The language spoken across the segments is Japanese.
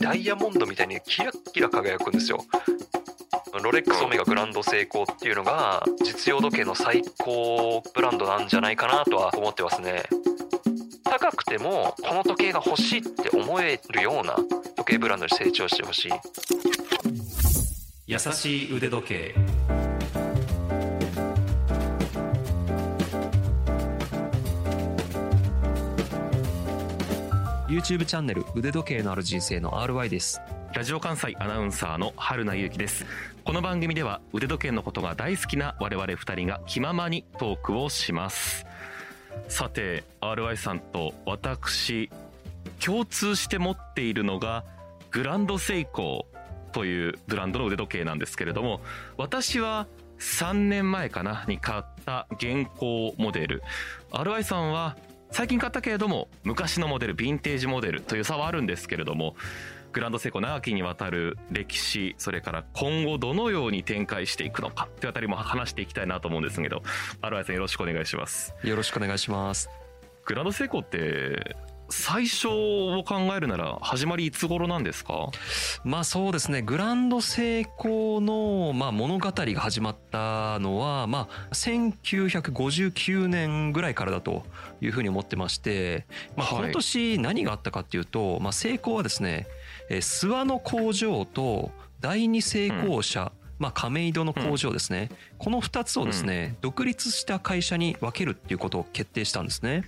ダイヤモンドみたいにキラッキラ輝くんですよ。ロレックスオメガグランドセイコーっていうのが実用時計の最高ブランドなんじゃないかなとは思ってますね。高くてもこの時計が欲しいって思えるような時計ブランドに成長してほしい。優しい腕時計。YouTube チャンネル腕時計のある人生の RY です。ラジオ関西アナウンサーの春名由紀です。この番組では腕時計のことが大好きな我々二人が気ままにトークをします。さて RY さんと私共通して持っているのがグランドセイコーというブランドの腕時計なんですけれども私は3年前かなに買った現行モデル。RY さんは最近買ったけれども昔のモデルヴィンテージモデルという差はあるんですけれどもグランドセイコー長きにわたる歴史それから今後どのように展開していくのかというあたりも話していきたいなと思うんですけどアルワイさんよろしくお願いします。よろしくお願いします。グランドセイコーって最初を考えるなら始まりいつ頃なんですか？まあそうですね。グランド成功の、まあ、物語が始まったのは、まあ、1959年ぐらいからだというふうに思ってまして、まあ、この年何があったかっていうと、はい、まあ、成功はですね諏訪の工場と第二成功者、うん。まあ、亀戸の工場ですね、うん、この2つをですね、うん、独立した会社に分けるっていうことを決定したんですね。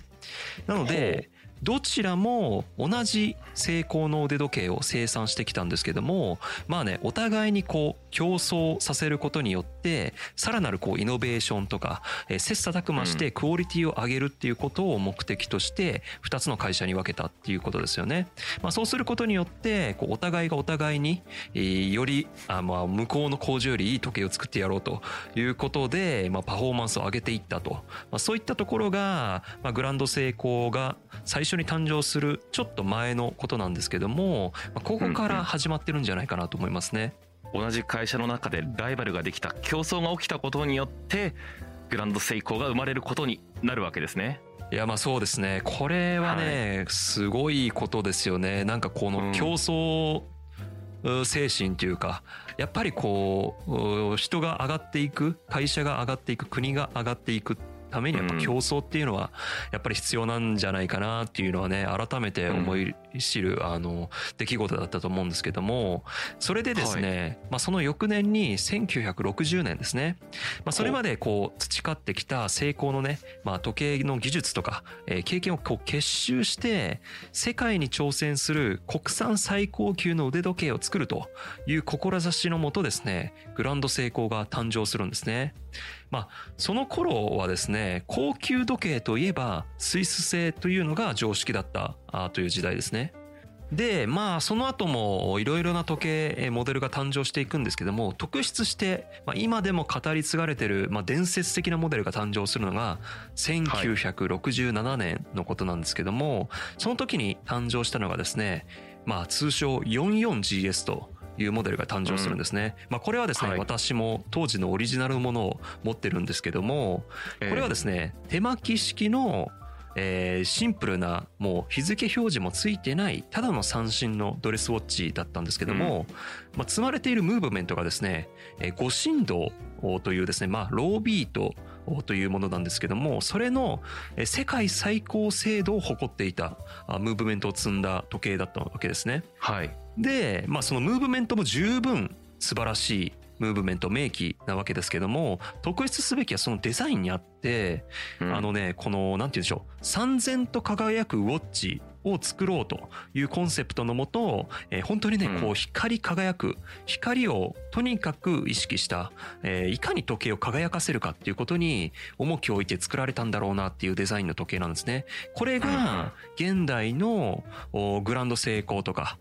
なので、どちらも同じ成功の腕時計を生産してきたんですけどもまあねお互いにこう競争させることによってさらなるこうイノベーションとか、えー、切磋琢磨してクオリティを上げるっていうことを目的として2つの会社に分けたっていうことですよね。まあ、そうすることによってこうお互いがお互いに、えー、よりあまあ向こうの工場よりいい時計を作ってやろうということで、まあ、パフォーマンスを上げていったと、まあ、そういったところが、まあ、グランド成功が最初に誕生するちょっと前のことなんですけども、まあ、ここから始まってるんじゃないかなと思いますね。同じ会社の中でライバルができた競争が起きたことによってグランドセイコーが生まれることになるわけですね。いやまあそうですね。これはね、はい、すごいことですよね。なんかこの競争、精神というかやっぱりこう人が上がっていく会社が上がっていく国が上がっていくためにやっぱ競争っていうのはやっぱり必要なんじゃないかなっていうのはね改めて思い知るあの出来事だったと思うんですけどもそれでですね、まあ、その翌年に1960年ですね、まあ、それまでこう培ってきた成功のね、まあ、時計の技術とか、え経験をこう結集して世界に挑戦する国産最高級の腕時計を作るという志のもとですねグランド成功が誕生するんですね。まあ、その頃はですね、高級時計といえばスイス製というのが常識だったという時代ですね。で、まあ、その後もいろいろな時計、モデルが誕生していくんですけども、特筆して、まあ、今でも語り継がれてる、まあ、伝説的なモデルが誕生するのが、1967年のことなんですけども、その時に誕生したのがですね、まあ、通称 44GS というモデルが誕生するんですね。うん、まあ、これはですね、はい、私も当時のオリジナルのものを持ってるんですけども、これはですね、手巻き式のえー、シンプルなもう日付表示もついてないただの三振のドレスウォッチだったんですけども、うん、まあ、積まれているムーブメントがですね、えー、五振動というですね、まあ、ロービートというものなんですけどもそれの世界最高精度を誇っていたムーブメントを積んだ時計だったわけですね。はい、で、まあ、そのムーブメントも十分素晴らしいムーブメント明記なわけですけども特筆すべきはそのデザインにあって、うん、あのねこのなんて言うんでしょう三千と輝くウォッチを作ろうというコンセプトのもと、えー、本当にね、こう光り輝く光をとにかく意識した、えー、いかに時計を輝かせるかっていうことに重きを置いて作られたんだろうなっていうデザインの時計なんですね。これが現代のグランド成功とか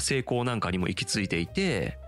成功なんかにも行き着いていて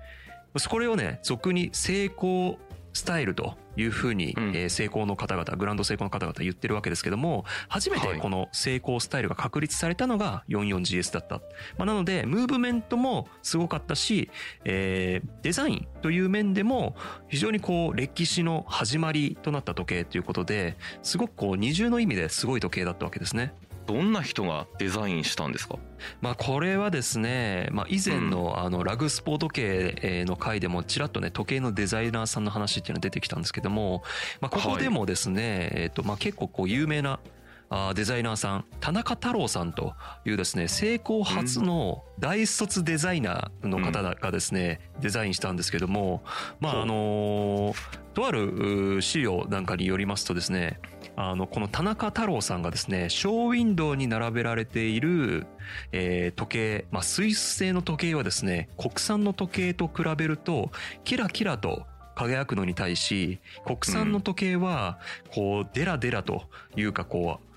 これをね俗に成功スタイルというふうに、うん、えー、成功の方々グランド成功の方々言ってるわけですけども初めてこの成功スタイルが確立されたのが 44GS だった、まあ、なのでムーブメントもすごかったし、えー、デザインという面でも非常にこう歴史の始まりとなった時計ということですごくこう二重の意味ですごい時計だったわけですね。どんな人がデザインしたんですか？まあ、これはですね、まあ、以前のあのラグスポー時計の回でもちらっとね時計のデザイナーさんの話っていうのが出てきたんですけども、まあ、ここでもですね、えっとまあ結構こう有名なあデザイナーさん田中太郎さんというですね成功初の大卒デザイナーの方がですね、デザインしたんですけどもまああのとある資料なんかによりますとですねあのこの田中太郎さんがですねショーウィンドウに並べられている、えー、時計、まあ、スイス製の時計はですね国産の時計と比べるとキラキラと輝くのに対し国産の時計はこうデラデラというかこう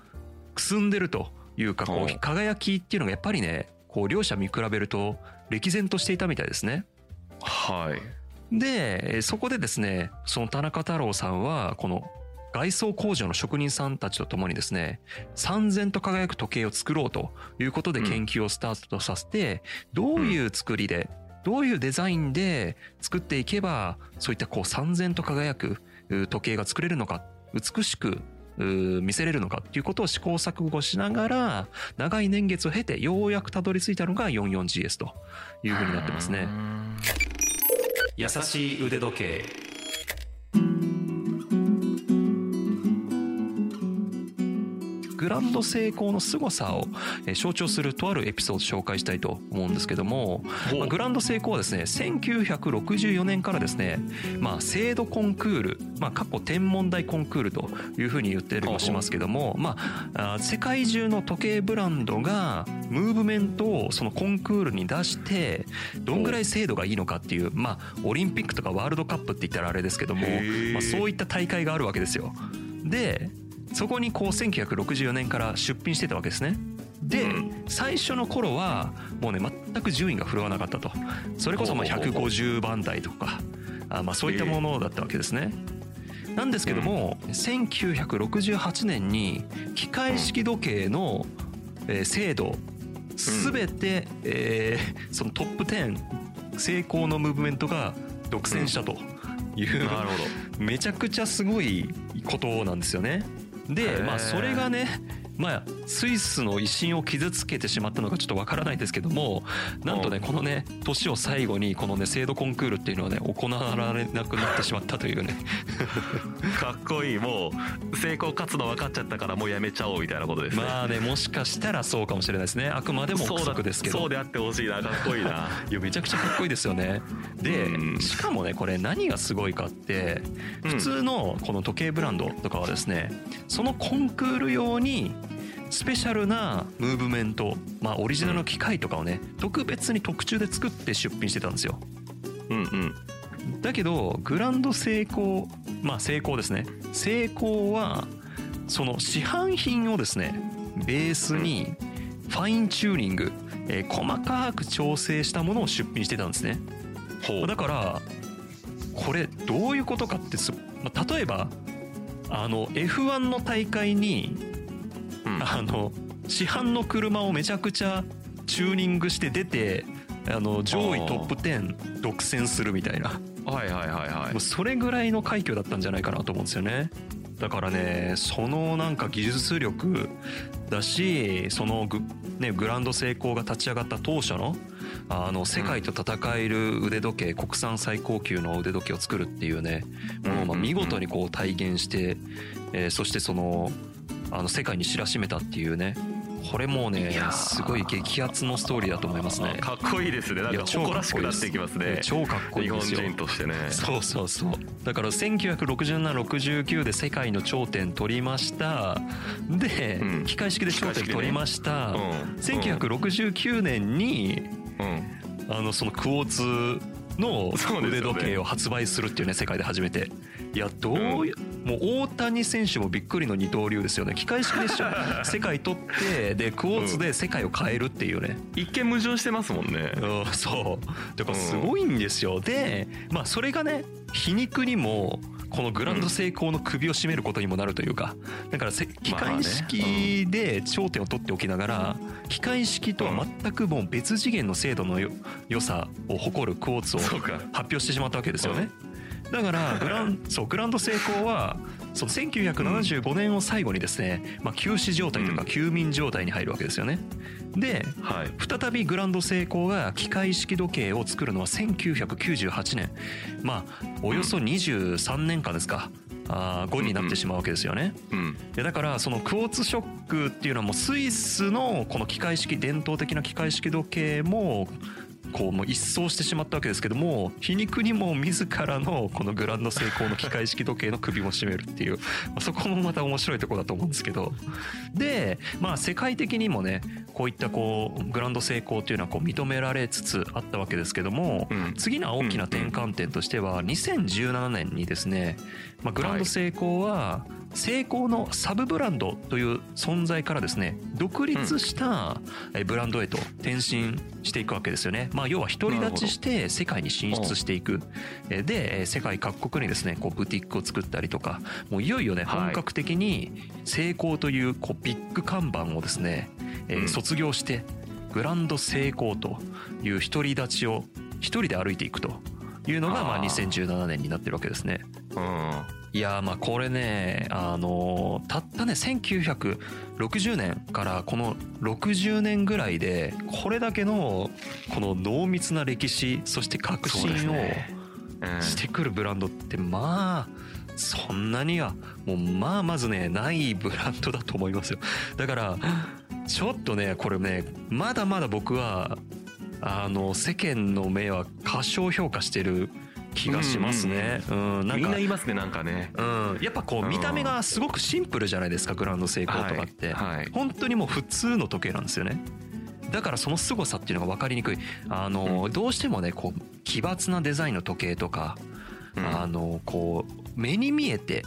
くすんでるというかこう輝きっていうのがやっぱりねこう両者見比べると歴然としていたみたいですね。はい。でそこでですねその田中太郎さんはこの外装工場の職人さんたちと共にですね三千と輝く時計を作ろうということで研究をスタートさせて、どういう作りでどういうデザインで作っていけばそういったこう三千と輝く時計が作れるのか美しく見せれるのかっていうことを試行錯誤しながら長い年月を経てようやくたどり着いたのが 44GS というふうになってますね。優しい腕時計グランド成功の凄さを象徴するとあるエピソードを紹介したいと思うんですけども、まあ、グランド成功はですね1964年からですね、まあ、制度コンクール、まあ、過去天文台コンクールというふうに言ってりもしますけども、まあ、世界中の時計ブランドがムーブメントをそのコンクールに出してどんぐらい精度がいいのかっていう、まあ、オリンピックとかワールドカップって言ったらあれですけども、まあ、そういった大会があるわけですよ。でそこにこう1964年から出品してたわけですね。で、最初の頃はもうね全く順位が振るわなかったと。それこそまあ150番台とかあまあそういったものだったわけですね。なんですけども、1968年に機械式時計の精度全て、えー、そのトップ10成功のムーブメントが独占したという、なるほど。めちゃくちゃすごいことなんですよね。で、まあ、それがねまあ、スイスの威信を傷つけてしまったのかちょっとわからないですけどもなんとねこのね年を最後にこのね制度コンクールっていうのはね行われなくなってしまったというね。かっこいい。もう成功勝つの分かっちゃったからもうやめちゃおうみたいなことですね。まあねもしかしたらそうかもしれないですね。あくまでも憶測ですけど。そうであってほしいな。かっこいいな。いやめちゃくちゃかっこいいですよね。でしかもねこれ何がすごいかって普通のこの時計ブランドとかはですねそのコンクール用にスペシャルなムーブメント、まあ、オリジナルの機械とかをね特別に特注で作って出品してたんですよ。うんうん。だけどグランド成功まあ成功ですね。成功はその市販品をですねベースにファインチューニング、えー、細かく調整したものを出品してたんですね。だからこれどういうことかってまあ、例えばあの F1 の大会に あの市販の車をめちゃくちゃチューニングして出てあの上位トップ10独占するみたいな。はいはいはいはい。もうそれぐらいの快挙だったんじゃないかなと思うんですよね。だからねそのなんか技術力だしそのグ,、ね、グランド成功が立ち上がった当初のあの世界と戦える腕時計、国産最高級の腕時計を作るっていうねもうまあ見事にこう体現して、えー、そしてそのあの世界に知らしめたっていうね。これもうねすごい激アツのストーリーだと思いますね。かっこいいですね。なんか誇らしくなっていきますね。超かっこいいです。よ。日本人としてね。そうそうそう。だから196769で世界の頂点取りました。で、うん、機械式で頂点取りました、ね。うん、1969年に、うん、あのそのクォーツの腕時計を発売するっていうね世界で初めて。いやどう、うん、もう大谷選手もびっくりの二刀流ですよね。機械式でしょ 世界取ってでクォーツで世界を変えるっていうね、うん、一見矛盾してますもんね、うん、そう。だからすごいんですよ、でまあそれがね皮肉にもこのグランド成功の首を絞めることにもなるというか。だから機械式で頂点を取っておきながら機械式とは全くもう別次元の精度の良さを誇るクォーツを発表してしまったわけですよね。だからグランそうグランド成功はその1975年を最後にですね、まあ、休止状態というか休眠状態に入るわけですよね。ではい。再びグランドセイコーが機械式時計を作るのは1998年。まあおよそ23年間ですか、あー後になってしまうわけですよね。うん。でだからそのクォーツショックっていうのはもうスイスのこの機械式伝統的な機械式時計もこうもう一掃してしまったわけですけども皮肉にも自らのこのグランドセイコーの機械式時計の首も絞めるっていうまあそこもまた面白いところだと思うんですけど。でまあ世界的にもねこういったこうグランドセイコーっていうのはこう認められつつあったわけですけどもうん。次の大きな転換点としては2017年にですね、まあ、グランドセイコーはセイコーのサブブランドという存在からですね独立したえブランドへと転身していくわけですよね。まあ、要は独り立ちして世界に進出していく。えでえ世界各国にですねこうブティックを作ったりとかもういよいよねはい。本格的にセイコーというこうビッグ看板をですねえ卒業してグランドセイコーという独り立ちを一人で歩いていくというのがまああー2017年になってるわけですね。うん。いやーまあこれねあのーたったね1960年からこの60年ぐらいでこれだけのこの濃密な歴史そして革新をしてくるブランドってまあそんなにはもうまあまずねないブランドだと思いますよ。だからちょっとねこれねまだまだ僕はあの世間の目は過小評価してる気がしますね。うん、なんかみんな言いますねなんかね。うん、やっぱこううん。見た目がすごくシンプルじゃないですかグランドセイコーとかって、はい。はい。本当にもう普通の時計なんですよね。だからその凄さっていうのが分かりにくい。あの、どうしてもねこう奇抜なデザインの時計とか、うん。あのこう目に見えて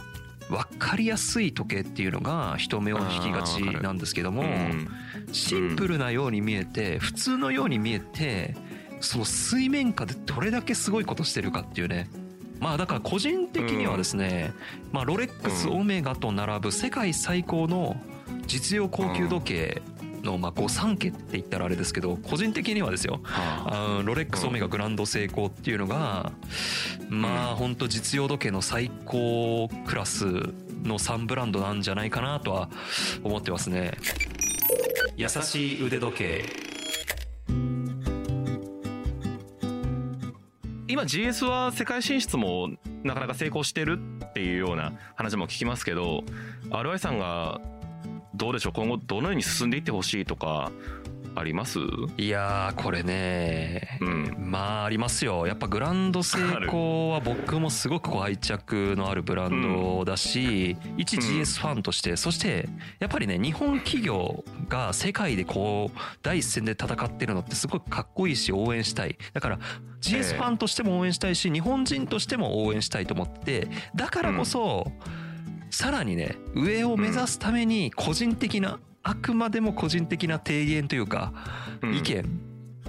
分かりやすい時計っていうのが人目を引きがちなんですけども、うん。シンプルなように見えて普通のように見えてその水面下でどれだけすごいことしてるかっていうね。まあだから個人的にはですね、まあロレックスうんオメガと並ぶ世界最高の実用高級時計のまあ御三家って言ったらあれですけど個人的にはですよ。はあ。ロレックスオメガグランドセイコーっていうのがまあ本当実用時計の最高クラスの3ブランドなんじゃないかなとは思ってますね。優しい腕時計。今 GS は世界進出もなかなか成功してるっていうような話も聞きますけど RY さんがどうでしょう今後どのように進んでいってほしいとかあります？いやーこれねうん。まあありますよ。やっぱグランドセイコーは僕もすごくこう愛着のあるブランドだし、一 GS ファンとしてそしてやっぱりね日本企業が世界でこう第一線で戦ってるのってすごくかっこいいし応援したい。だから GS ファンとしても応援したいし日本人としても応援したいと思ってだからこそ、さらにね上を目指すために個人的な、あくまでも個人的な提言というか、うん。意見、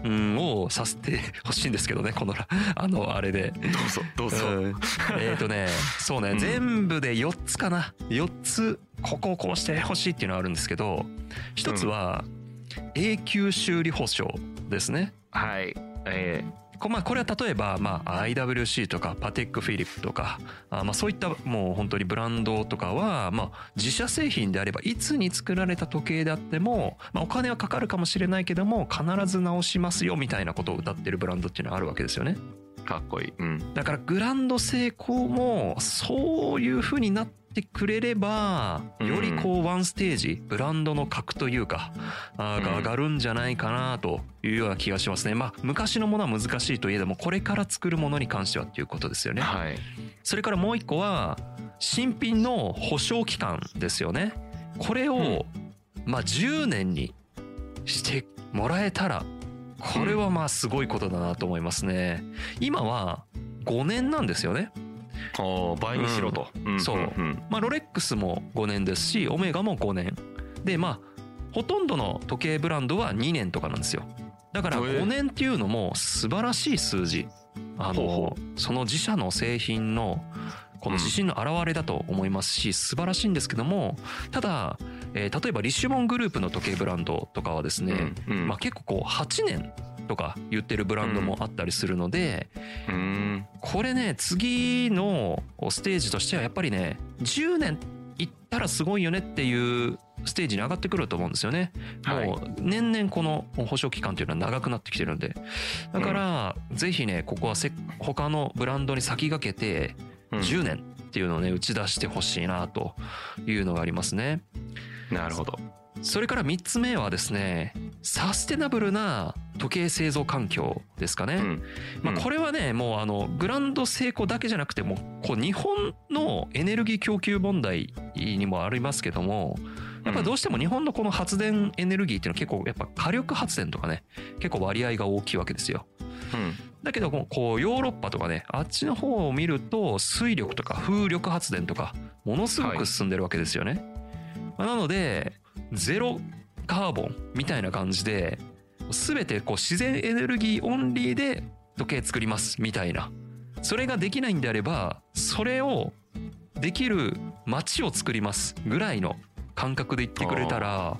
うん、をさせてほしいんですけどねこの あのあれで。どうぞどうぞ、うん。えっとねそうね、うん。全部で4つかな。4つここをこうしてほしいっていうのはあるんですけど一つは永久修理保証ですね。はい。えこまあ、これは例えば、まあ、IWC とかパテックフィリップとかあまあそういったもう本当にブランドとかは、まあ、自社製品であればいつに作られた時計であっても、まあ、お金はかかるかもしれないけども必ず直しますよみたいなことを歌ってるブランドっていうのはあるわけですよね。ーかっこいいうんだからグランド成功もそういう風になってくれればうんよりこうワンステージブランドの格というかがうん上がるんじゃないかなというような気がしますね。まあ昔のものは難しいといえどもこれから作るものに関してはっていうことですよね。はいそれからもう一個は新品の保証期間ですよね。これをまあ10年にしてもらえたらこれはまあすごいことだなと思いますね。今は5年なんですよね。倍にしろと、んそうんまあロレックスも5年ですしオメガも5年。でまあほとんどの時計ブランドは2年とかなんですよ。だからへえ5年っていうのも素晴らしい数字。あのその自社の製品のこの自信の表れだと思いますし素晴らしいんですけどもただ、えー例えばリッシュモングループの時計ブランドとかはですね、うんうんまあ、結構こう8年とか言ってるブランドもあったりするので、うんこれね次のステージとしてはやっぱりね10年いったらすごいよねっていうステージに上がってくると思うんですよね。はいもう年々この保証期間というのは長くなってきてるんで。だから、ぜひね、ここはせ他のブランドに先駆けて、うん10年っていうのをね、打ち出してほしいなというのがありますね。なるほどそれから3つ目はですね、サステナブルな時計製造環境ですかね。うんまあ、これはね、もうあのグランド成功だけじゃなくてもこう日本のエネルギー供給問題にもありますけどもやっぱりどうしても日本のこの発電エネルギーっていうのは結構やっぱ火力発電とかね結構割合が大きいわけですよ。うんだけどこうヨーロッパとかねあっちの方を見ると水力とか風力発電とかものすごく進んでるわけですよね。まあなのでゼロカーボンみたいな感じで全てこう自然エネルギーオンリーで時計作りますみたいな。それができないんであればそれをできる街を作りますぐらいの感覚で言ってくれたら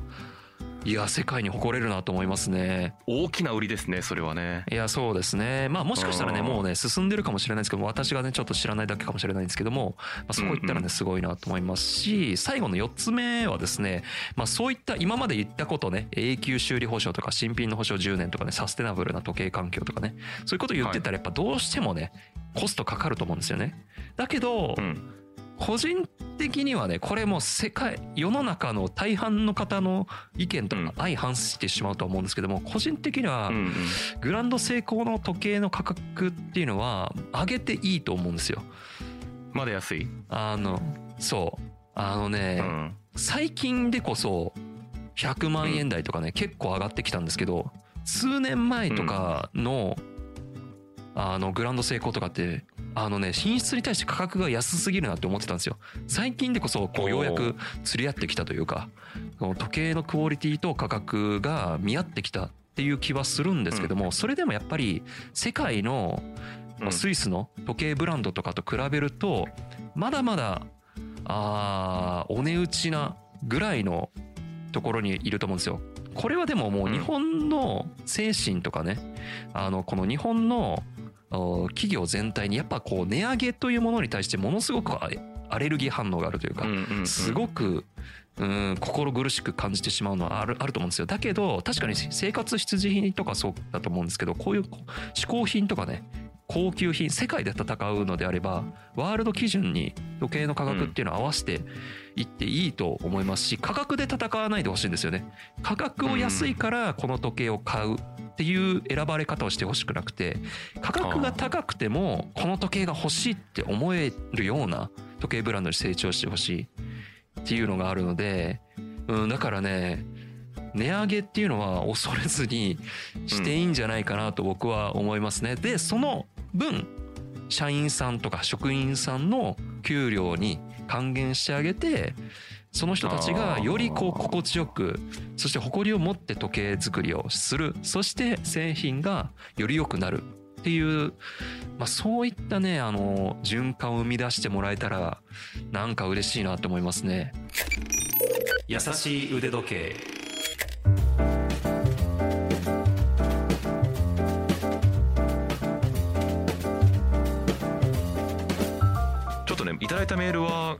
いや世界に誇れるなと思いますね。大きな売りですねそれはね。いやそうですね。まあもしかしたらねうんもうね進んでるかもしれないですけど私がねちょっと知らないだけかもしれないんですけども、まあ、そこ行ったらねすごいなと思いますし最後の4つ目はですね、まあ、そういった今まで言ったことね永久修理保証とか新品の保証10年とかねサステナブルな時計環境とかねそういうこと言ってたらやっぱどうしてもねコストかかると思うんですよね。だけどうん個人的にはねこれもう世界世の中の大半の方の意見とうん相反してしまうとは思うんですけども個人的にはうんうん。グランド成功の時計の価格っていうのは上げていいと思うんですよ。まだ安い？あのそう。あのうね、ん。最近でこそ100万円台とかね、結構上がってきたんですけど数年前とかの、あのグランド成功とかってあのね品質に対して価格が安すぎるなって思ってたんですよ。最近でこそこうようやく釣り合ってきたというか時計のクオリティと価格が見合ってきたっていう気はするんですけども、それでもやっぱり世界のうんスイスの時計ブランドとかと比べるとまだまだあーお値打ちなぐらいのところにいると思うんですよ。これはでももう日本の精神とかね、あのこの日本のお企業全体にやっぱこう値上げというものに対してものすごくあアレルギー反応があるというかすごくうん心苦しく感じてしまうのはあるあると思うんですよ。だけど確かに生活必需品とかそうだと思うんですけどこういう嗜好品とかね高級品世界で戦うのであればワールド基準に時計の価格っていうのを合わせていっていいと思いますし価格で戦わないでほしいんですよね。価格を安いからこの時計を買うっていう選ばれ方をしてほしくなくて価格が高くてもこの時計が欲しいって思えるような時計ブランドに成長してほしいっていうのがあるので、うん、だからね値上げっていうのは恐れずにしていいんじゃないかなと僕は思いますね。でその分社員さんとか職員さんの給料に還元してあげてその人たちがよりこう心地よくそして誇りを持って時計作りをする。そして製品がより良くなるっていう、まあ、そういったねあの循環を生み出してもらえたらなんか嬉しいなと思いますね。優しい腕時計。ちょっとねいただいたメールは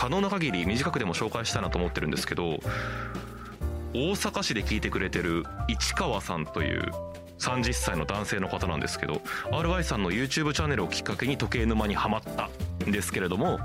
可能な限り短くでも紹介したいなと思ってるんですけど大阪市で聞いてくれてる市川さんという30歳の男性の方なんですけど RY さんの YouTube チャンネルをきっかけに時計沼にはまったんですけれども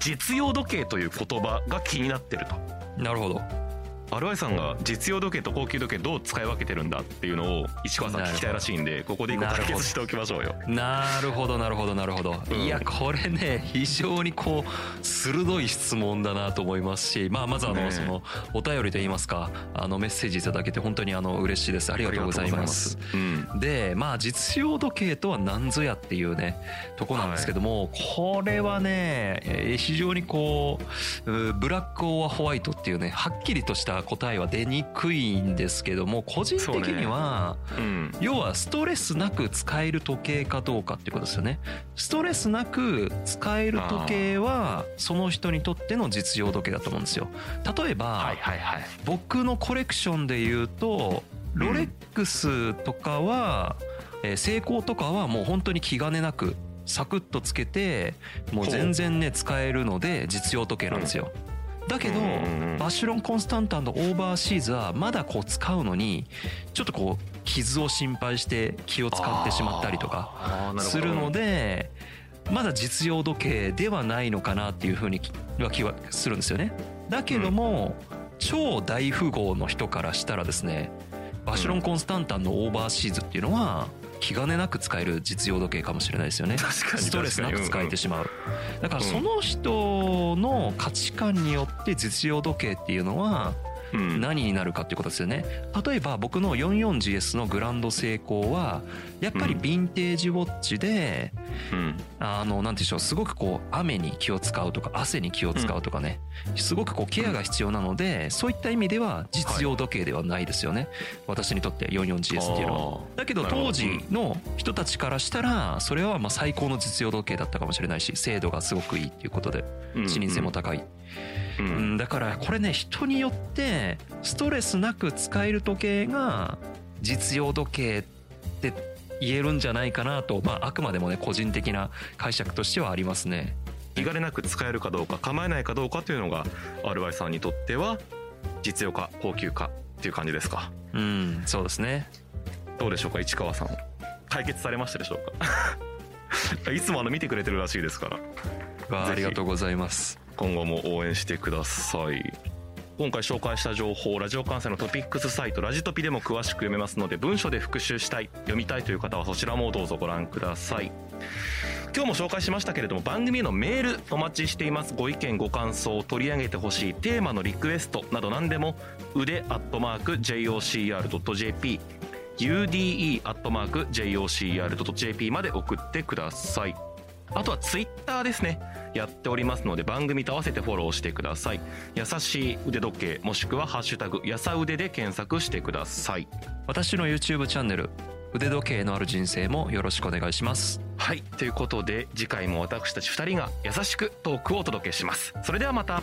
実用時計という言葉が気になってると。なるほど。RY さんが実用時計と高級時計どう使い分けてるんだっていうのを市川さん聞きたいらしいんでここで一個解決しておきましょうよ。なるほどなるほどなるほど、うん。いやこれね非常にこう鋭い質問だなと思いますし、まあ、まずあの、ねえ。そのお便りといいますかあのメッセージいただけて本当にあの嬉しいです。ありがとうございます。うん。でまあ実用時計とは何ぞやっていうねとこなんですけども、これはねえー非常にこううブラック・オア・ホワイトっていうねはっきりとした答えは出にくいんですけども個人的には、うん。要はストレスなく使える時計かどうかっていうことですよね。ストレスなく使える時計はその人にとっての実用時計だと思うんですよ。例えば、はいはいはい。僕のコレクションで言うとロレックスとかは、えー、セイコーとかはもう本当に気兼ねなくサクッとつけてもう。全然ね使えるので実用時計なんですよ。だけど、バシュロン・コンスタンタンのオーバーシーズはまだこう使うのにちょっとこう傷を心配して気を使ってしまったりとかするのでまだ実用時計ではないのかなっていうふうには気はするんですよね。だけども、超大富豪の人からしたらですねバシュロン・コンスタンタンのオーバーシーズっていうのは気兼ねなく使える実用時計かもしれないですよね。ストレスなく使えてしまう。だからその人の価値観によって実用時計っていうのは何になるかっていうことですよね。例えば僕の 44GS のグランド成功はやっぱりヴィンテージウォッチで、うん、あのなんていうんでしょうすごくこう雨に気を使うとか汗に気を使うとかね、すごくこうケアが必要なのでそういった意味では実用時計ではないですよね、はい、私にとって 44GS っていうのは。だけど当時の人たちからしたらそれはまあ最高の実用時計だったかもしれないし精度がすごくいいっていうことで視認性も高い、うん、だからこれね人によってストレスなく使える時計が実用時計って言えるんじゃないかなと、まあ、あくまでもね個人的な解釈としてはありますね。気兼ねなく使えるかどうか構えないかどうかというのが RY さんにとっては実用化高級化っていう感じですか？うんそうですね。どうでしょうか市川さん。解決されましたでしょうか？いつもあの見てくれてるらしいですから。ありがとうございます今後も応援してください。今回紹介した情報ラジオ関西のトピックスサイトラジトピでも詳しく読めますので文書で復習したい読みたいという方はそちらもどうぞご覧ください。今日も紹介しましたけれども番組へのメールお待ちしています。ご意見ご感想取り上げてほしいテーマのリクエストなど何でも腕アットマーク JOCR.jp ude アットマーク JOCR.jp まで送ってください。あとはツイッターですね。やっておりますので番組と合わせてフォローしてください。優しい腕時計もしくはハッシュタグやさ腕で検索してください。私の YouTube チャンネル腕時計のある人生もよろしくお願いします。はいということで次回も私たち2人が優しくトークをお届けします。それではまた